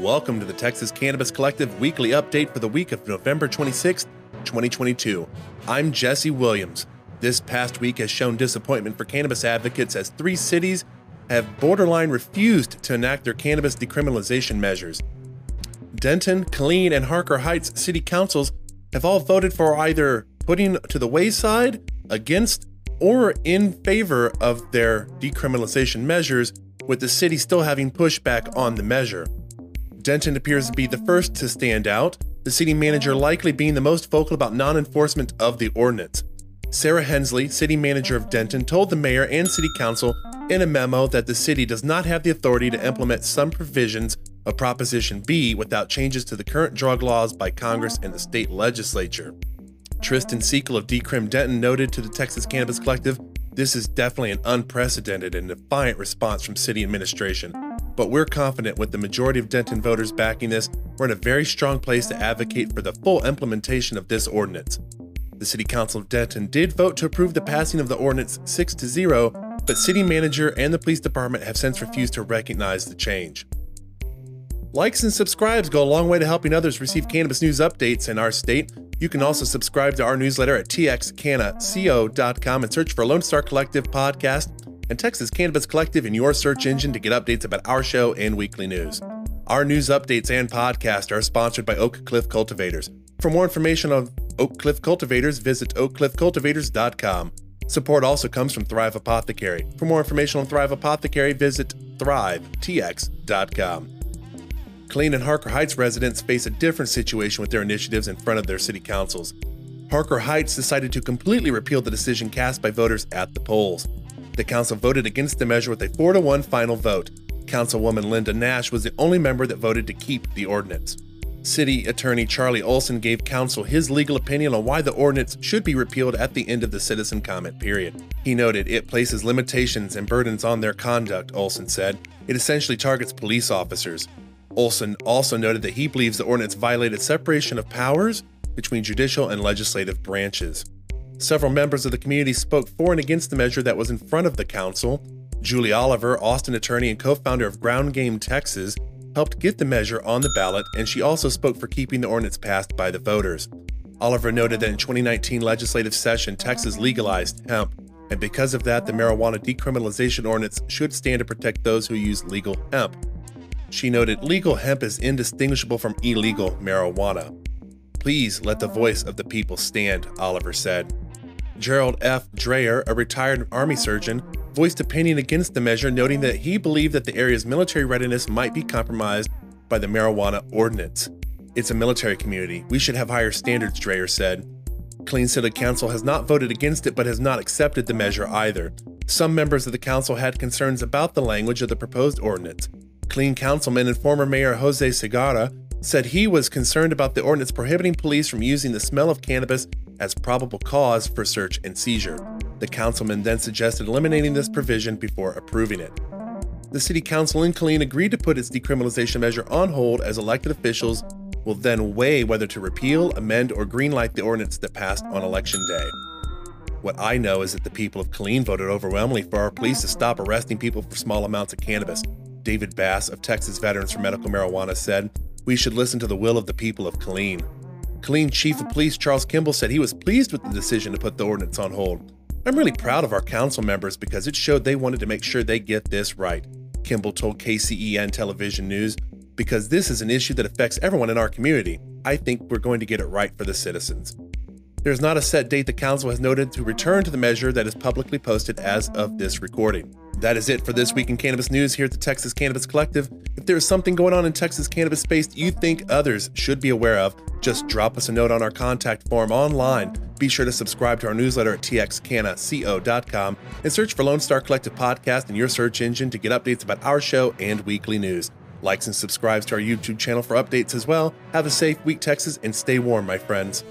Welcome to the Texas Cannabis Collective weekly update for the week of November 26, 2022. I'm Jesse Williams. This past week has shown disappointment for cannabis advocates as three cities have borderline refused to enact their cannabis decriminalization measures. Denton, Killeen, and Harker Heights city councils have all voted for either putting to the wayside, against, or in favor of their decriminalization measures, with the city still having pushback on the measure. Denton appears to be the first to stand out, the city manager likely being the most vocal about non enforcement of the ordinance. Sarah Hensley, city manager of Denton, told the mayor and city council in a memo that the city does not have the authority to implement some provisions of Proposition B without changes to the current drug laws by Congress and the state legislature. Tristan Sekel of Decrim Denton noted to the Texas Cannabis Collective this is definitely an unprecedented and defiant response from city administration but we're confident with the majority of Denton voters backing this, we're in a very strong place to advocate for the full implementation of this ordinance. The City Council of Denton did vote to approve the passing of the ordinance 6 to 0, but city manager and the police department have since refused to recognize the change. Likes and subscribes go a long way to helping others receive cannabis news updates in our state. You can also subscribe to our newsletter at txcannaco.com and search for Lone Star Collective Podcast and Texas Cannabis Collective in your search engine to get updates about our show and weekly news. Our news updates and podcast are sponsored by Oak Cliff Cultivators. For more information on Oak Cliff Cultivators, visit oakcliffcultivators.com. Support also comes from Thrive Apothecary. For more information on Thrive Apothecary, visit thrivetx.com. Killeen and Harker Heights residents face a different situation with their initiatives in front of their city councils. Harker Heights decided to completely repeal the decision cast by voters at the polls. The council voted against the measure with a 4 to 1 final vote. Councilwoman Linda Nash was the only member that voted to keep the ordinance. City Attorney Charlie Olson gave council his legal opinion on why the ordinance should be repealed at the end of the citizen comment period. He noted it places limitations and burdens on their conduct, Olson said. It essentially targets police officers. Olson also noted that he believes the ordinance violated separation of powers between judicial and legislative branches. Several members of the community spoke for and against the measure that was in front of the council. Julie Oliver, Austin attorney and co founder of Ground Game Texas, helped get the measure on the ballot, and she also spoke for keeping the ordinance passed by the voters. Oliver noted that in 2019 legislative session, Texas legalized hemp, and because of that, the marijuana decriminalization ordinance should stand to protect those who use legal hemp. She noted legal hemp is indistinguishable from illegal marijuana. Please let the voice of the people stand, Oliver said. Gerald F. Dreyer, a retired Army surgeon, voiced opinion against the measure, noting that he believed that the area's military readiness might be compromised by the marijuana ordinance. It's a military community. We should have higher standards, Dreyer said. Killeen City Council has not voted against it but has not accepted the measure either. Some members of the council had concerns about the language of the proposed ordinance. Killeen Councilman and former Mayor Jose Segarra said he was concerned about the ordinance prohibiting police from using the smell of cannabis as probable cause for search and seizure. The councilman then suggested eliminating this provision before approving it. The city council in Killeen agreed to put its decriminalization measure on hold as elected officials will then weigh whether to repeal, amend, or greenlight the ordinance that passed on election day. What I know is that the people of Killeen voted overwhelmingly for our police to stop arresting people for small amounts of cannabis. David Bass of Texas Veterans for Medical Marijuana said, We should listen to the will of the people of Killeen. Killeen Chief of Police Charles Kimball said he was pleased with the decision to put the ordinance on hold. I'm really proud of our council members because it showed they wanted to make sure they get this right. Kimball told KCEN Television News, because this is an issue that affects everyone in our community. I think we're going to get it right for the citizens. There's not a set date the council has noted to return to the measure that is publicly posted as of this recording. That is it for this week in cannabis news here at the Texas Cannabis Collective. If there is something going on in Texas cannabis space you think others should be aware of, just drop us a note on our contact form online. Be sure to subscribe to our newsletter at txcannaco.com and search for Lone Star Collective Podcast in your search engine to get updates about our show and weekly news. Likes and subscribes to our YouTube channel for updates as well. Have a safe week, Texas, and stay warm, my friends.